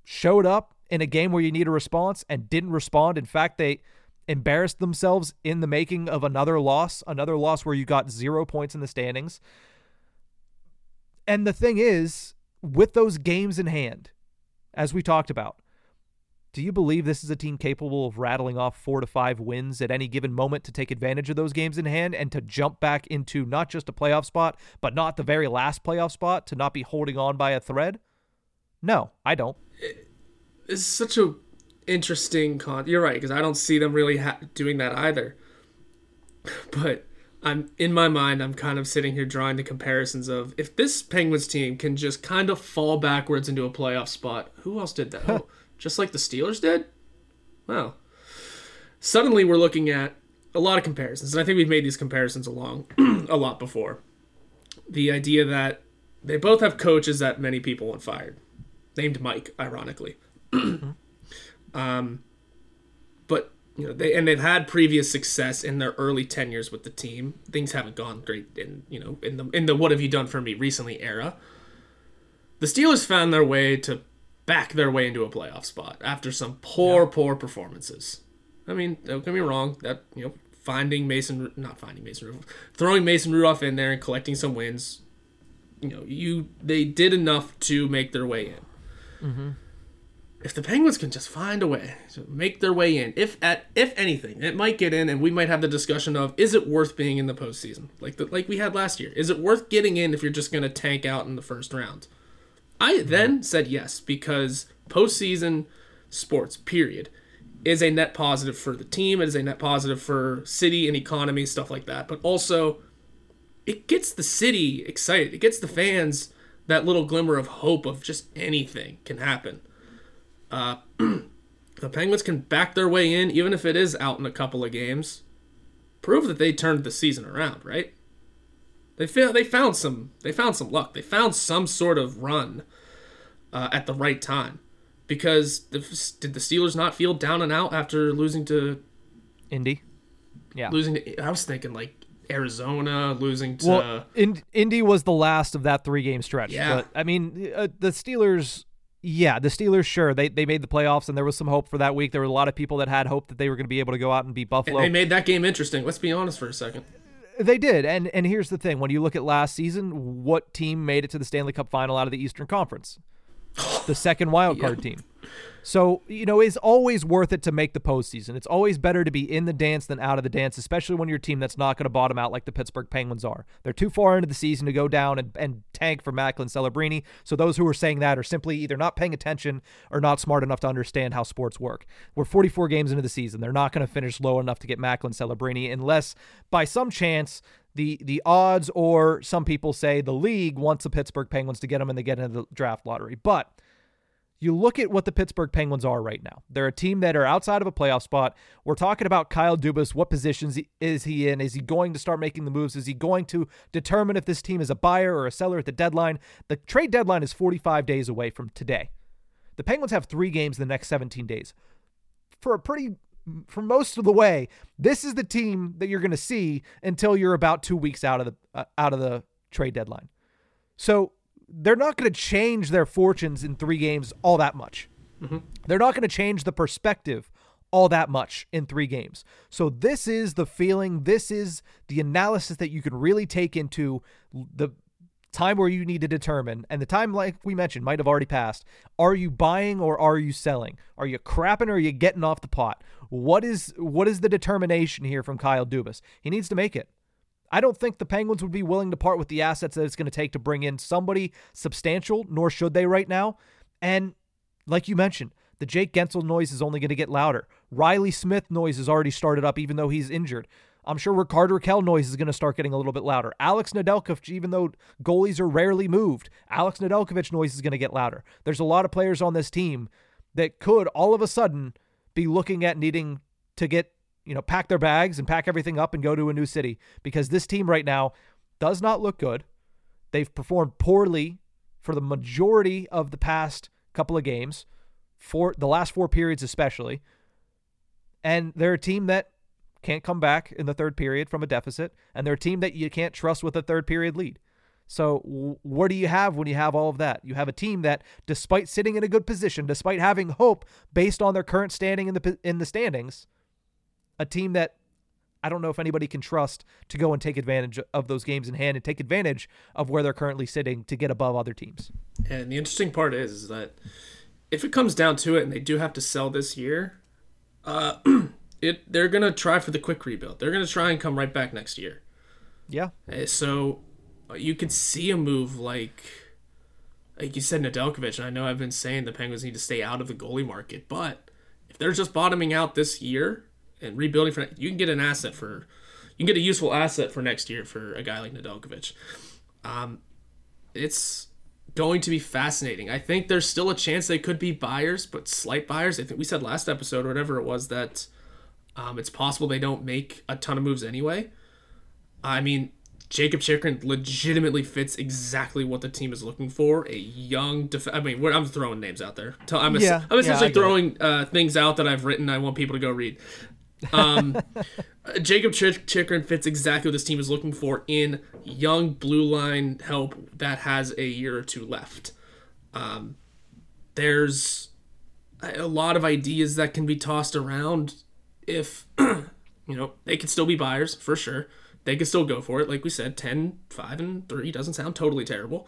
showed up in a game where you need a response and didn't respond. In fact, they embarrassed themselves in the making of another loss, another loss where you got zero points in the standings. And the thing is, with those games in hand, as we talked about, do you believe this is a team capable of rattling off four to five wins at any given moment to take advantage of those games in hand and to jump back into not just a playoff spot, but not the very last playoff spot, to not be holding on by a thread? No, I don't. It's such a interesting con. You're right because I don't see them really ha- doing that either. But I'm in my mind, I'm kind of sitting here drawing the comparisons of if this Penguins team can just kind of fall backwards into a playoff spot. Who else did that? Oh, just like the Steelers did. Wow. Suddenly, we're looking at a lot of comparisons, and I think we've made these comparisons along a lot before. The idea that they both have coaches that many people want fired, named Mike, ironically. um, but you know they and they've had previous success in their early tenures with the team. Things haven't gone great in you know in the in the what have you done for me recently era. The Steelers found their way to back their way into a playoff spot after some poor poor performances. I mean, don't get me wrong. That you know, finding Mason, not finding Mason Rudolph, throwing Mason Rudolph in there and collecting some wins. You know, you they did enough to make their way in. Mm-hmm. If the Penguins can just find a way to make their way in, if at if anything, it might get in, and we might have the discussion of is it worth being in the postseason, like the, like we had last year? Is it worth getting in if you're just going to tank out in the first round? I then said yes because postseason sports, period, is a net positive for the team. It is a net positive for city and economy, stuff like that. But also, it gets the city excited. It gets the fans that little glimmer of hope of just anything can happen. Uh, the Penguins can back their way in, even if it is out in a couple of games. Prove that they turned the season around, right? They they found some they found some luck. They found some sort of run uh, at the right time. Because the, did the Steelers not feel down and out after losing to Indy. Yeah. losing to? I was thinking like Arizona, losing to. Well, in, Indy was the last of that three game stretch. Yeah. But I mean, uh, the Steelers Yeah, the Steelers, sure, they they made the playoffs, and there was some hope for that week. There were a lot of people that had hope that they were going to be able to go out and beat Buffalo. And they made that game interesting. Let's be honest for a second. They did, and and here's the thing: when you look at last season, what team made it to the Stanley Cup final out of the Eastern Conference? The second wild card Yep. team. So you know, it's always worth it to make the postseason. It's always better to be in the dance than out of the dance, especially when you're a team that's not going to bottom out like the Pittsburgh Penguins are. They're too far into the season to go down and, and tank for Macklin Celebrini. So those who are saying that are simply either not paying attention or not smart enough to understand how sports work. We're 44 games into the season. They're not going to finish low enough to get Macklin Celebrini unless by some chance the the odds or some people say the league wants the Pittsburgh Penguins to get them and they get into the draft lottery. But you look at what the Pittsburgh Penguins are right now. They're a team that are outside of a playoff spot. We're talking about Kyle Dubas. What positions is he in? Is he going to start making the moves? Is he going to determine if this team is a buyer or a seller at the deadline? The trade deadline is 45 days away from today. The Penguins have three games in the next 17 days. For a pretty, for most of the way, this is the team that you're going to see until you're about two weeks out of the uh, out of the trade deadline. So they're not going to change their fortunes in three games all that much. Mm-hmm. They're not going to change the perspective all that much in three games. So this is the feeling, this is the analysis that you can really take into the time where you need to determine, and the time, like we mentioned, might have already passed. Are you buying or are you selling? Are you crapping or are you getting off the pot? What is what is the determination here from Kyle Dubas? He needs to make it. I don't think the Penguins would be willing to part with the assets that it's going to take to bring in somebody substantial, nor should they right now. And like you mentioned, the Jake Guentzel noise is only going to get louder. Reilly Smith noise has already started up, even though he's injured. I'm sure Rickard Rakell noise is going to start getting a little bit louder. Alex Nedeljkovic, even though goalies are rarely moved, Alex Nedeljkovic noise is going to get louder. There's a lot of players on this team that could all of a sudden be looking at needing to get you know, pack their bags and pack everything up and go to a new city because this team right now does not look good. They've performed poorly for the majority of the past couple of games, for the last four periods especially. And they're a team that can't come back in the third period from a deficit, and they're a team that you can't trust with a third period lead. So, what do you have when you have all of that? You have a team that, despite sitting in a good position, despite having hope based on their current standing in the in the standings, a team that I don't know if anybody can trust to go and take advantage of those games in hand and take advantage of where they're currently sitting to get above other teams. And the interesting part is, is that if it comes down to it and they do have to sell this year, uh, it they're gonna try for the quick rebuild. They're gonna try and come right back next year. Yeah. Uh, So uh, you could see a move like, like you said, Nedeljkovic. And I know I've been saying the Penguins need to stay out of the goalie market, but if they're just bottoming out this year and rebuilding for, you can get an asset for, you can get a useful asset for next year for a guy like Nedeljkovic. Um, it's going to be fascinating. I think there's still a chance they could be buyers, but slight buyers. I think we said last episode or whatever it was that um, it's possible they don't make a ton of moves anyway. I mean, Jakob Chychrun legitimately fits exactly what the team is looking for. A young, def- I mean, we're, I'm throwing names out there. I'm, es- Yeah, I'm essentially it. throwing uh, things out that I've written. I want people to go read. Um, Jacob Chik- Chychrun fits exactly what this team is looking for in young blue line help that has a year or two left. Um, there's a lot of ideas that can be tossed around if you know they could still be buyers for sure. They could still go for it. Like we said 10 5 and 3 doesn't sound totally terrible.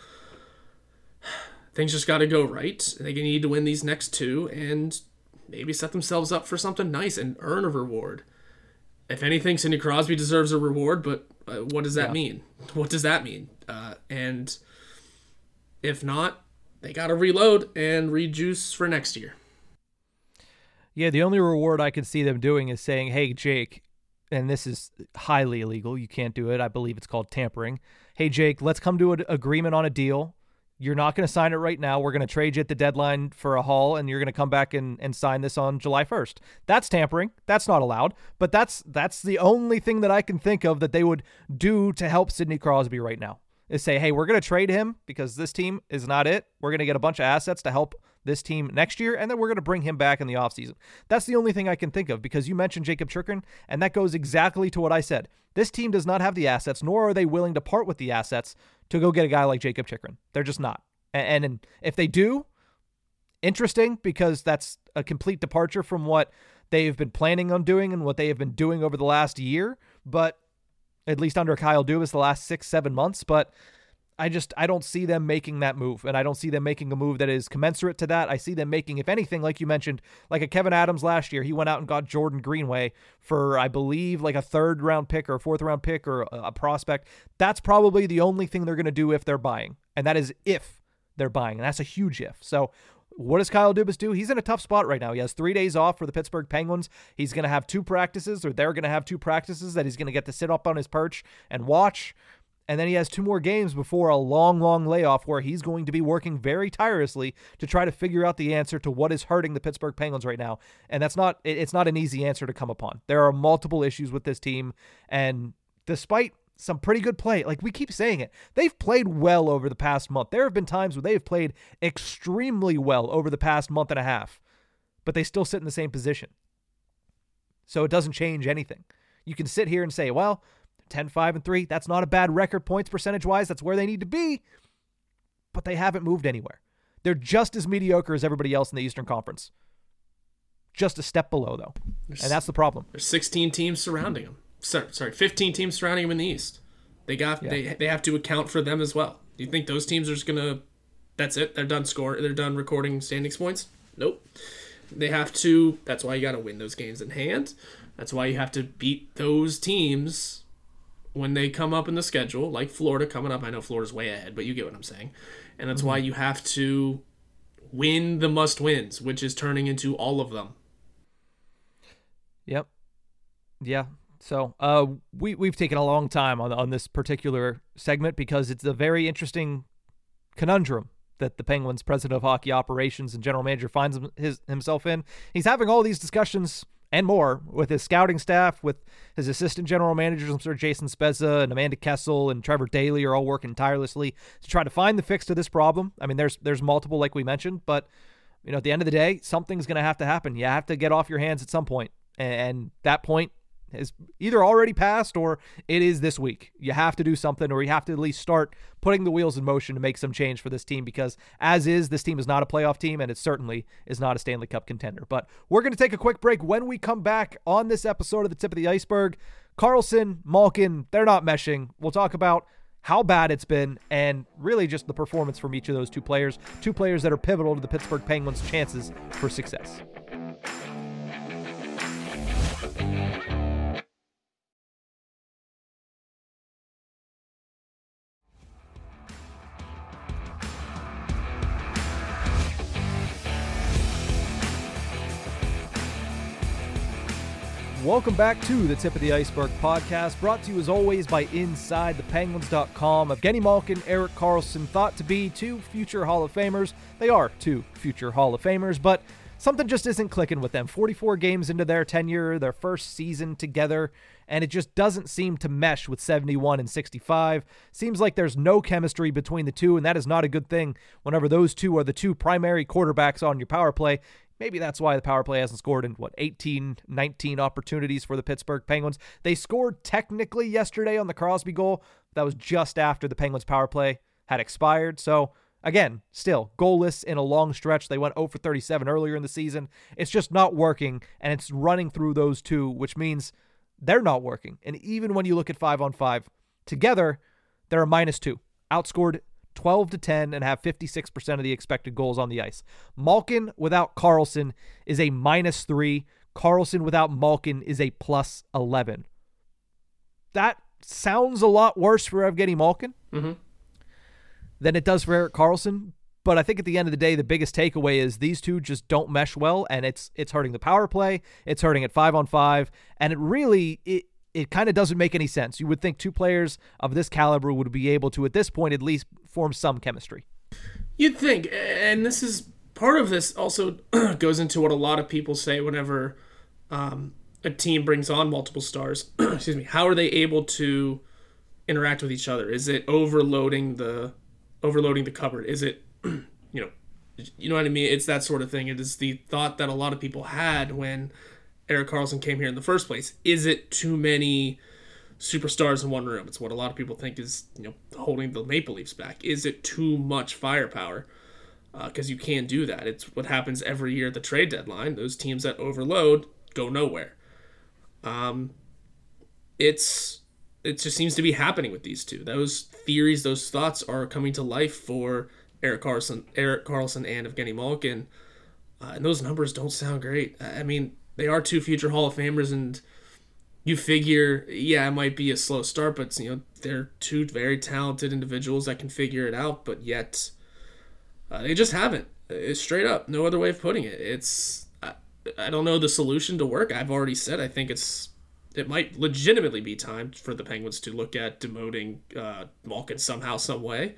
Things just got to go right. They need to win these next two and maybe set themselves up for something nice and earn a reward if anything sidney crosby deserves a reward but uh, what does that Yeah. mean what does that mean uh, and if not they got to reload and rejuice for next year Yeah, the only reward I can see them doing is saying, "Hey, Jake," and this is highly illegal. You can't do it. I believe it's called tampering. Hey, Jake, let's come to an agreement on a deal. You're not going to sign it right now. We're going to trade you at the deadline for a haul, and you're going to come back and, and sign this on July 1st. That's tampering. That's not allowed. But that's that's the only thing that I can think of that they would do to help Sidney Crosby right now. Is say, hey, we're going to trade him because this team is not it. We're going to get a bunch of assets to help this team next year, and then we're going to bring him back in the offseason. That's the only thing I can think of because you mentioned Jakob Chychrun, and that goes exactly to what I said. This team does not have the assets, nor are they willing to part with the assets to go get a guy like Jakob Chychrun. They're just not. And, and if they do, interesting because that's a complete departure from what they've been planning on doing and what they have been doing over the last year, but at least under Kyle Dubas the last six, seven months. But I just I don't see them making that move, and I don't see them making a move that is commensurate to that. I see them making, if anything, like you mentioned, like a Kevyn Adams last year. He went out and got Jordan Greenway for I believe like a third round pick or a fourth round pick or a, a prospect. That's probably the only thing they're going to do if they're buying, and that is if they're buying, and that's a huge if. So what does Kyle Dubas do? He's in a tough spot right now. He has three days off for the Pittsburgh Penguins. He's going to have two practices, or they're going to have two practices that he's going to get to sit up on his perch and watch. And then he has two more games before a long, long layoff where he's going to be working very tirelessly to try to figure out the answer to what is hurting the Pittsburgh Penguins right now. And that's not it's not an easy answer to come upon. There are multiple issues with this team and despite some pretty good play. Like we keep saying it. They've played well over the past month. There have been times where they have played extremely well over the past month and a half, but they still sit in the same position. So it doesn't change anything. You can sit here and say, well, 10 5 and 3, that's not a bad record points percentage wise. That's where they need to be. But they haven't moved anywhere. They're just as mediocre as everybody else in the Eastern Conference. Just a step below, though. There's, and that's the problem. There's 16 teams surrounding them. Sorry, sorry 15 teams surrounding them in the East. They got yeah. they they have to account for them as well. Do you think those teams are just gonna? That's it. They're done score. They're done recording standings points. Nope. They have to. That's why you got to win those games in hand. That's why you have to beat those teams when they come up in the schedule, like Florida coming up. I know Florida's way ahead, but you get what I'm saying. And that's mm-hmm. why you have to win the must wins, which is turning into all of them. Yep. Yeah. So uh, we we've taken a long time on on this particular segment because it's a very interesting conundrum that the Penguins president of hockey operations and general manager finds his, himself in. He's having all these discussions and more with his scouting staff, with his assistant general managers. I'm sure Jason Spezza and Amanda Kessel and Trevor Daley are all working tirelessly to try to find the fix to this problem. I mean, there's there's multiple, like we mentioned, but you know, at the end of the day, something's going to have to happen. You have to get off your hands at some point, and that point is either already passed or it is this week. You have to do something or you have to at least start putting the wheels in motion to make some change for this team because as is this team is not a playoff team and it certainly is not a Stanley Cup contender. But we're going to take a quick break when we come back on this episode of the Tip of the Ice-Burgh. Karlsson, Malkin, they're not meshing. We'll talk about how bad it's been, and really just the performance from each of those two players. Two players that are pivotal to the Pittsburgh Penguins' chances for success. Welcome back to the Tip of the Ice-Burgh podcast, brought to you as always by InsideThePenguins.com. Evgeni Malkin, Erik Karlsson, thought to be two future Hall of Famers. They are two future Hall of Famers, but something just isn't clicking with them. 44 games into their tenure, their first season together, and it just doesn't seem to mesh with 71 and 65. Seems like there's no chemistry between the two, and that is not a good thing whenever those two are the two primary quarterbacks on your power play. Maybe that's why the power play hasn't scored in what 18, 19 opportunities for the Pittsburgh Penguins. They scored technically yesterday on the Crosby goal. That was just after the Penguins power play had expired. So again, still goalless in a long stretch. They went 0 for 37 earlier in the season. It's just not working, and it's running through those two, which means they're not working. And even when you look at five on five together, they're a minus two. Outscored 12 to 10 and have 56% of the expected goals on the ice. Malkin without Karlsson is a minus 3. Karlsson without Malkin is a plus 11. That sounds a lot worse for Evgeni Malkin mm-hmm. than it does for Erik Karlsson, But I think at the end of the day, the biggest takeaway is these two just don't mesh well, and it's it's hurting the power play. It's hurting at five on five, and it really it it kind of doesn't make any sense. You would think two players of this caliber would be able to, at this point, at least form some chemistry. You'd think, and this is part of this also goes into what a lot of people say whenever um, a team brings on multiple stars. excuse me. How are they able to interact with each other? Is it overloading the overloading the cupboard? Is it you know you know what I mean? It's that sort of thing. It is the thought that a lot of people had when Erik Karlsson came here in the first place. Is it too many superstars in one room? It's what a lot of people think is, you know, holding the Maple Leafs back. Is it too much firepower? because uh, you can do that. It's what happens every year at the trade deadline. Those teams that overload go nowhere. Um, it's it just seems to be happening with these two. Those theories, those thoughts are coming to life for Erik Karlsson, Erik Karlsson, and Evgeni Malkin, uh, and those numbers don't sound great. I mean, they are two future Hall of Famers, and you figure, yeah, it might be a slow start, but you know they're two very talented individuals that can figure it out, but yet uh, they just haven't. It's straight up, no other way of putting it. It's I, I don't know the solution to work. I've already said I think it's it might legitimately be time for the Penguins to look at demoting uh, Malkin somehow, some way.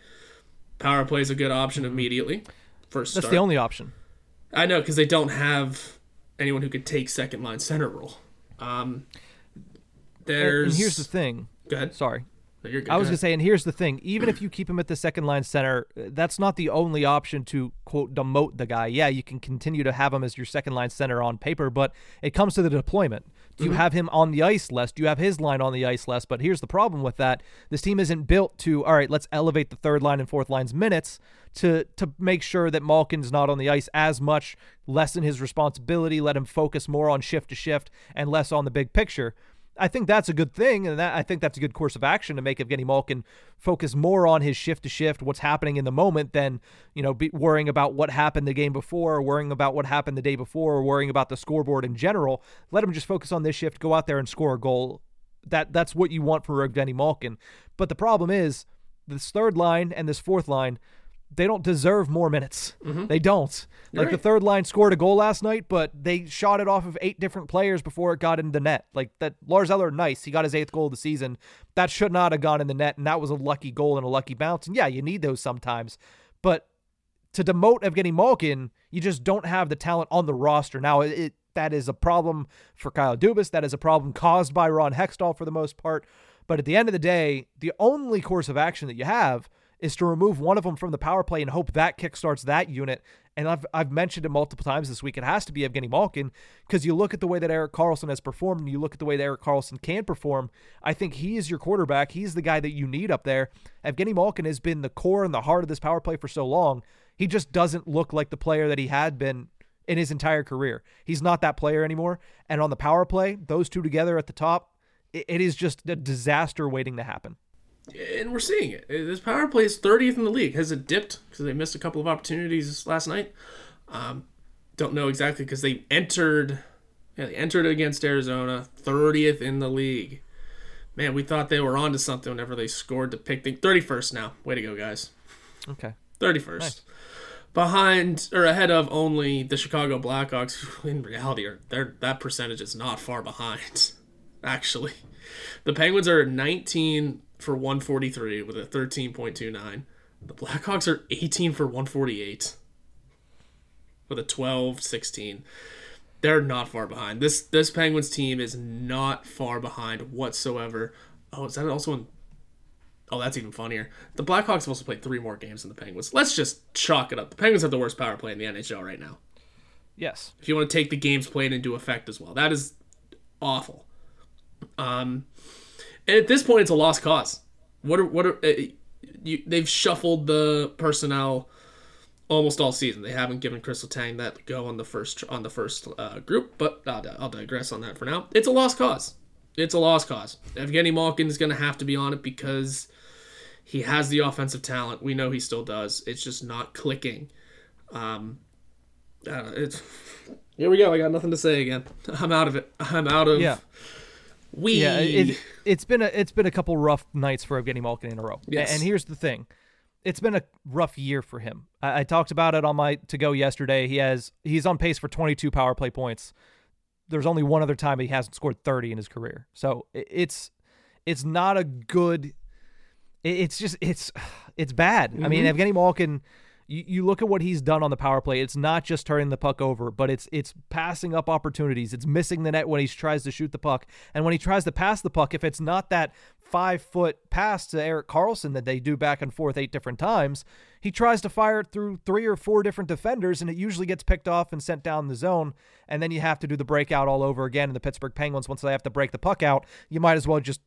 Power play is a good option mm-hmm. immediately. First, that's the only option. I know because they don't have anyone who could take second line center role. Um, there's and here's the thing. Go ahead. Sorry. You're good. I was going to say, and here's the thing: even if you keep him at the second line center, that's not the only option to quote demote the guy. Yeah, you can continue to have him as your second line center on paper, but it comes to the deployment. Do you mm-hmm. have him on the ice less? Do you have his line on the ice less? But here's the problem with that: this team isn't built to. All right, let's elevate the third line and fourth line's minutes to to make sure that Malkin's not on the ice as much, lessen his responsibility, let him focus more on shift to shift and less on the big picture. I think that's a good thing, and that, I think that's a good course of action to make Evgeni Malkin focus more on his shift to shift, what's happening in the moment, than you know be worrying about what happened the game before, or worrying about what happened the day before, or worrying about the scoreboard in general. Let him just focus on this shift, go out there and score a goal. That that's what you want for Evgeni Malkin. But the problem is this third line and this fourth line they don't deserve more minutes. Mm-hmm. They don't. You're like right. the third line scored a goal last night, but they shot it off of eight different players before it got in the net. Like that Lars Eller, nice. He got his eighth goal of the season. That should not have gone in the net, and that was a lucky goal and a lucky bounce. And yeah, you need those sometimes. But to demote Evgeni Malkin, you just don't have the talent on the roster. Now it, it that is a problem for Kyle Dubas. That is a problem caused by Ron Hextall for the most part. But at the end of the day, the only course of action that you have – is to remove one of them from the power play and hope that kickstarts that unit. And I've, I've mentioned it multiple times this week. It has to be Evgeni Malkin because you look at the way that Erik Karlsson has performed and you look at the way that Erik Karlsson can perform. I think he is your quarterback. He's the guy that you need up there. Evgeni Malkin has been the core and the heart of this power play for so long. He just doesn't look like the player that he had been in his entire career. He's not that player anymore. And on the power play, those two together at the top, it, it is just a disaster waiting to happen and we're seeing it. This power play is 30th in the league. Has it dipped because they missed a couple of opportunities last night? Um, don't know exactly because they entered. Yeah, they entered against Arizona, 30th in the league. Man, we thought they were onto something whenever they scored to pick the 31st now. Way to go, guys. Okay. 31st. Nice. Behind or ahead of only the Chicago Blackhawks, who in reality are that percentage is not far behind. Actually, the Penguins are 19 for 143 with a 13.29. The Blackhawks are 18 for 148 with a 12 16. They're not far behind. This this Penguins team is not far behind whatsoever. Oh, is that also in Oh, that's even funnier. The Blackhawks have also played three more games than the Penguins. Let's just chalk it up. The Penguins have the worst power play in the NHL right now. Yes. If you want to take the games played into effect as well, that is awful. Um, and at this point, it's a lost cause. What are what are uh, you, they've shuffled the personnel almost all season. They haven't given Kris Letang that go on the first on the first uh, group, but I'll, I'll, digress on that for now. It's a lost cause. It's a lost cause. Evgeni Malkin is going to have to be on it because he has the offensive talent. We know he still does. It's just not clicking. Um, uh, it's here we go. I got nothing to say again. I'm out of it. I'm out of. Yeah. We yeah, it, has been a it's been a couple rough nights for Evgeni Malkin in a row. Yes. And here's the thing, it's been a rough year for him. I, I talked about it on my to go yesterday. He has he's on pace for 22 power play points. There's only one other time he hasn't scored 30 in his career. So it's it's not a good. It's just it's it's bad. Mm-hmm. I mean, mm-hmm. Evgeni Malkin you, you look at what he's done on the power play. It's not just turning the puck over, but it's it's passing up opportunities. It's missing the net when he tries to shoot the puck, and when he tries to pass the puck, if it's not that five foot pass to Erik Karlsson that they do back and forth eight different times, he tries to fire it through three or four different defenders, and it usually gets picked off and sent down the zone. And then you have to do the breakout all over again. And the Pittsburgh Penguins, once they have to break the puck out, you might as well just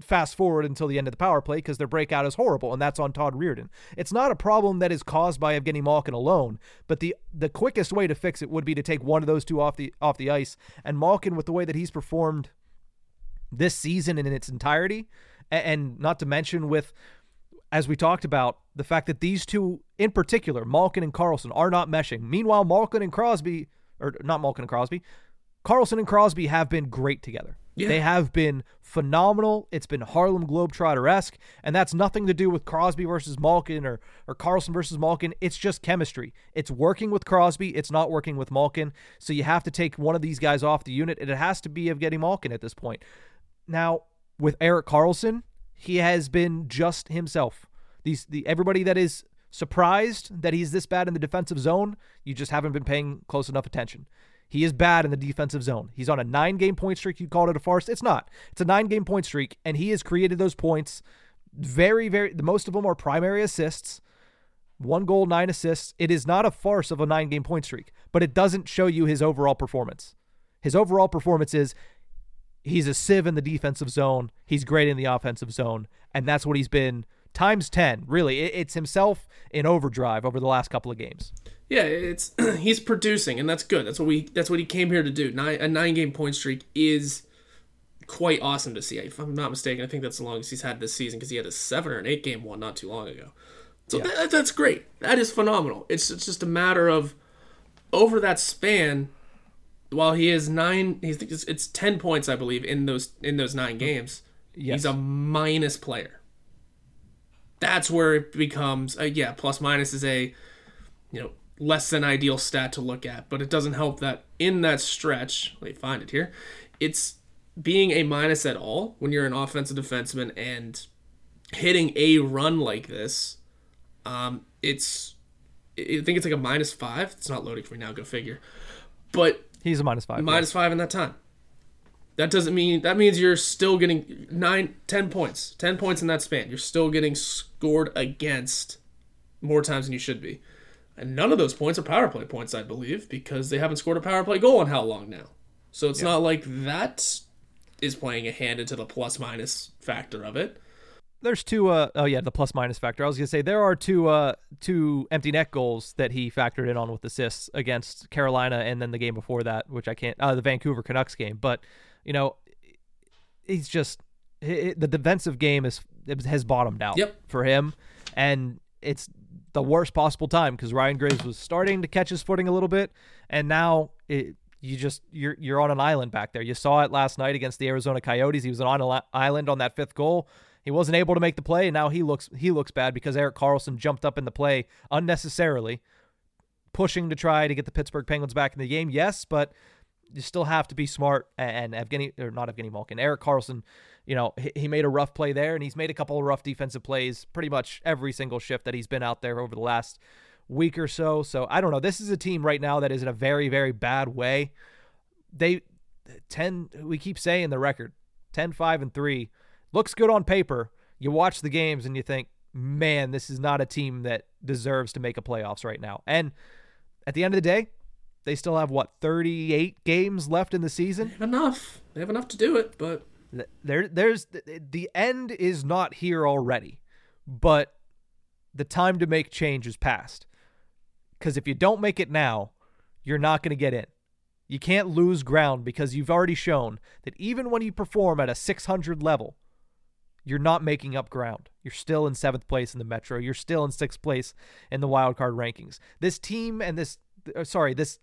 fast forward until the end of the power play because their breakout is horrible, and that's on Todd Reirden. It's not a problem that is caused by Evgeni Malkin alone, but the the quickest way to fix it would be to take one of those two off the off the ice. And Malkin, with the way that he's performed this season in its entirety, and, and not to mention with as we talked about, the fact that these two in particular, Malkin and Karlsson, are not meshing. Meanwhile, Malkin and Crosby, or not Malkin and Crosby, Karlsson and Crosby have been great together. Yeah. They have been phenomenal. It's been Harlem Globetrotter esque, and that's nothing to do with Crosby versus Malkin or or Karlsson versus Malkin. It's just chemistry. It's working with Crosby. It's not working with Malkin. So you have to take one of these guys off the unit, and it has to be of Evgeni Malkin at this point. Now with Erik Karlsson, he has been just himself. These the everybody that is surprised that he's this bad in the defensive zone, you just haven't been paying close enough attention. He is bad in the defensive zone. He's on a nine game point streak. You called it a farce. It's not. It's a nine game point streak, and he has created those points very, very, the most of them are primary assists. One goal, nine assists. It is not a farce of a nine game point streak, but it doesn't show you his overall performance. His overall performance is he's a sieve in the defensive zone. He's great in the offensive zone, and that's what he's been times 10. Really, it's himself in overdrive over the last couple of games. Yeah, it's he's producing and that's good. That's what we that's what he came here to do. Nine, a 9-game point streak is quite awesome to see. If I'm not mistaken, I think that's the longest he's had this season because he had a 7 or an 8 game one not too long ago. So yeah. that, that's great. That is phenomenal. It's, it's just a matter of over that span while he is 9 he's it's 10 points I believe in those in those 9 mm-hmm. games. Yes. He's a minus player that's where it becomes uh, yeah plus minus is a you know less than ideal stat to look at but it doesn't help that in that stretch let me find it here it's being a minus at all when you're an offensive defenseman and hitting a run like this um it's i think it's like a minus five. It's not loading for me now go figure. But he's a minus five minus five in that time that doesn't mean that means you're still getting nine, ten points, ten points in that span. You're still getting scored against more times than you should be, and none of those points are power play points, I believe, because they haven't scored a power play goal in how long now. So it's yeah. not like that is playing a hand into the plus minus factor of it. There's two. Uh, oh yeah, the plus minus factor. I was gonna say there are two uh, two empty net goals that he factored in on with assists against Carolina, and then the game before that, which I can't. Uh, the Vancouver Canucks game, but you know, he's just the defensive game is has bottomed out yep. for him, and it's the worst possible time because Ryan Graves was starting to catch his footing a little bit, and now it, you just you're you're on an island back there. You saw it last night against the Arizona Coyotes. He was on an island on that fifth goal. He wasn't able to make the play, and now he looks he looks bad because Erik Karlsson jumped up in the play unnecessarily, pushing to try to get the Pittsburgh Penguins back in the game. Yes, but you still have to be smart. And Evgeni, or not Evgeni Malkin, Erik Karlsson, you know, he, made a rough play there, and he's made a couple of rough defensive plays pretty much every single shift that he's been out there over the last week or so. So I don't know. This is a team right now that is in a very, very bad way. They 10 we keep saying the record 10 5 and 3 looks good on paper you watch the games and you think man this is not a team that deserves to make a playoffs right now and at the end of the day they still have what 38 games left in the season. They have enough. They have enough to do it, but there there's the end is not here already. But the time to make change is past. Cuz if you don't make it now, you're not going to get in. You can't lose ground because you've already shown that even when you perform at a 600 level, you're not making up ground. You're still in seventh place in the Metro. You're still in sixth place in the wild card rankings. This team and this, uh, sorry, this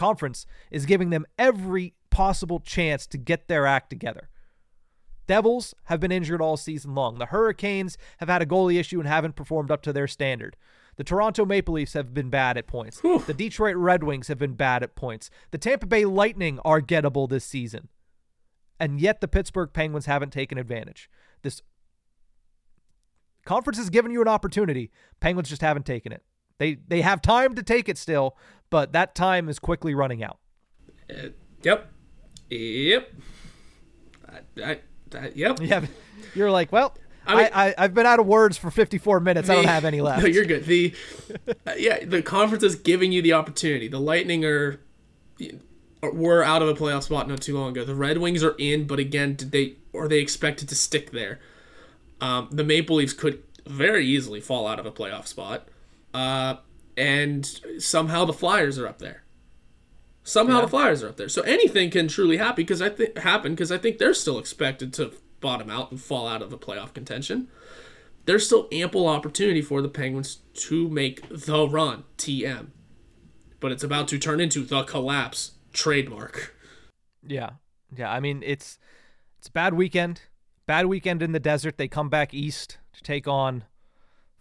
conference is giving them every possible chance to get their act together. Devils have been injured all season long. The Hurricanes have had a goalie issue and haven't performed up to their standard. The Toronto Maple Leafs have been bad at points. Whew. The Detroit Red Wings have been bad at points. The Tampa Bay Lightning are gettable this season. And yet the Pittsburgh Penguins haven't taken advantage. This conference has given you an opportunity. Penguins just haven't taken it. They they have time to take it still, but that time is quickly running out. Uh, yep. Yep. I, I, I, yep. Yeah. You're like, well, I, mean, I, I have been out of words for 54 minutes. The, I don't have any left. No, you're good. The uh, yeah, the conference is giving you the opportunity. The Lightning are were out of a playoff spot not too long ago. The Red Wings are in, but again, did they or are they expected to stick there? Um, the Maple Leafs could very easily fall out of a playoff spot, uh, and somehow the Flyers are up there. Somehow yeah. the Flyers are up there. So anything can truly happen because I think happen because I think they're still expected to bottom out and fall out of the playoff contention. There's still ample opportunity for the Penguins to make the run, TM. But it's about to turn into the collapse trademark. Yeah. Yeah, I mean it's it's a bad weekend. Bad weekend in the desert. They come back east to take on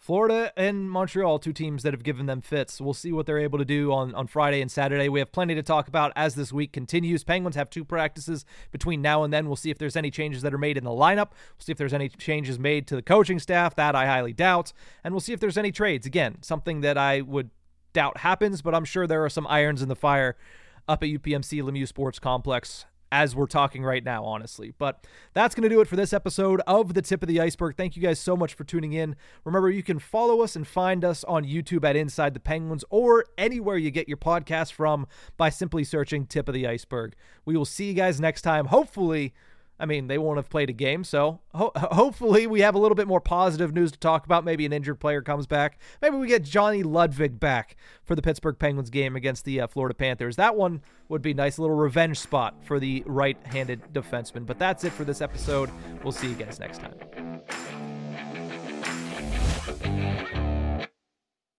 Florida and Montreal, two teams that have given them fits. We'll see what they're able to do on, on Friday and Saturday. We have plenty to talk about as this week continues. Penguins have two practices between now and then. We'll see if there's any changes that are made in the lineup. We'll see if there's any changes made to the coaching staff. That I highly doubt. And we'll see if there's any trades. Again, something that I would doubt happens, but I'm sure there are some irons in the fire up at UPMC Lemieux Sports Complex as we're talking right now, honestly. But that's going to do it for this episode of The Tip of the Ice-Burgh. Thank you guys so much for tuning in. Remember, you can follow us and find us on YouTube at Inside the Penguins or anywhere you get your podcast from by simply searching Tip of the Ice-Burgh. We will see you guys next time, hopefully I mean, they won't have played a game, so ho- hopefully we have a little bit more positive news to talk about. Maybe an injured player comes back. Maybe we get Johnny Ludvig back for the Pittsburgh Penguins game against the uh, Florida Panthers. That one would be nice little revenge spot for the right-handed defenseman. But that's it for this episode. We'll see you guys next time.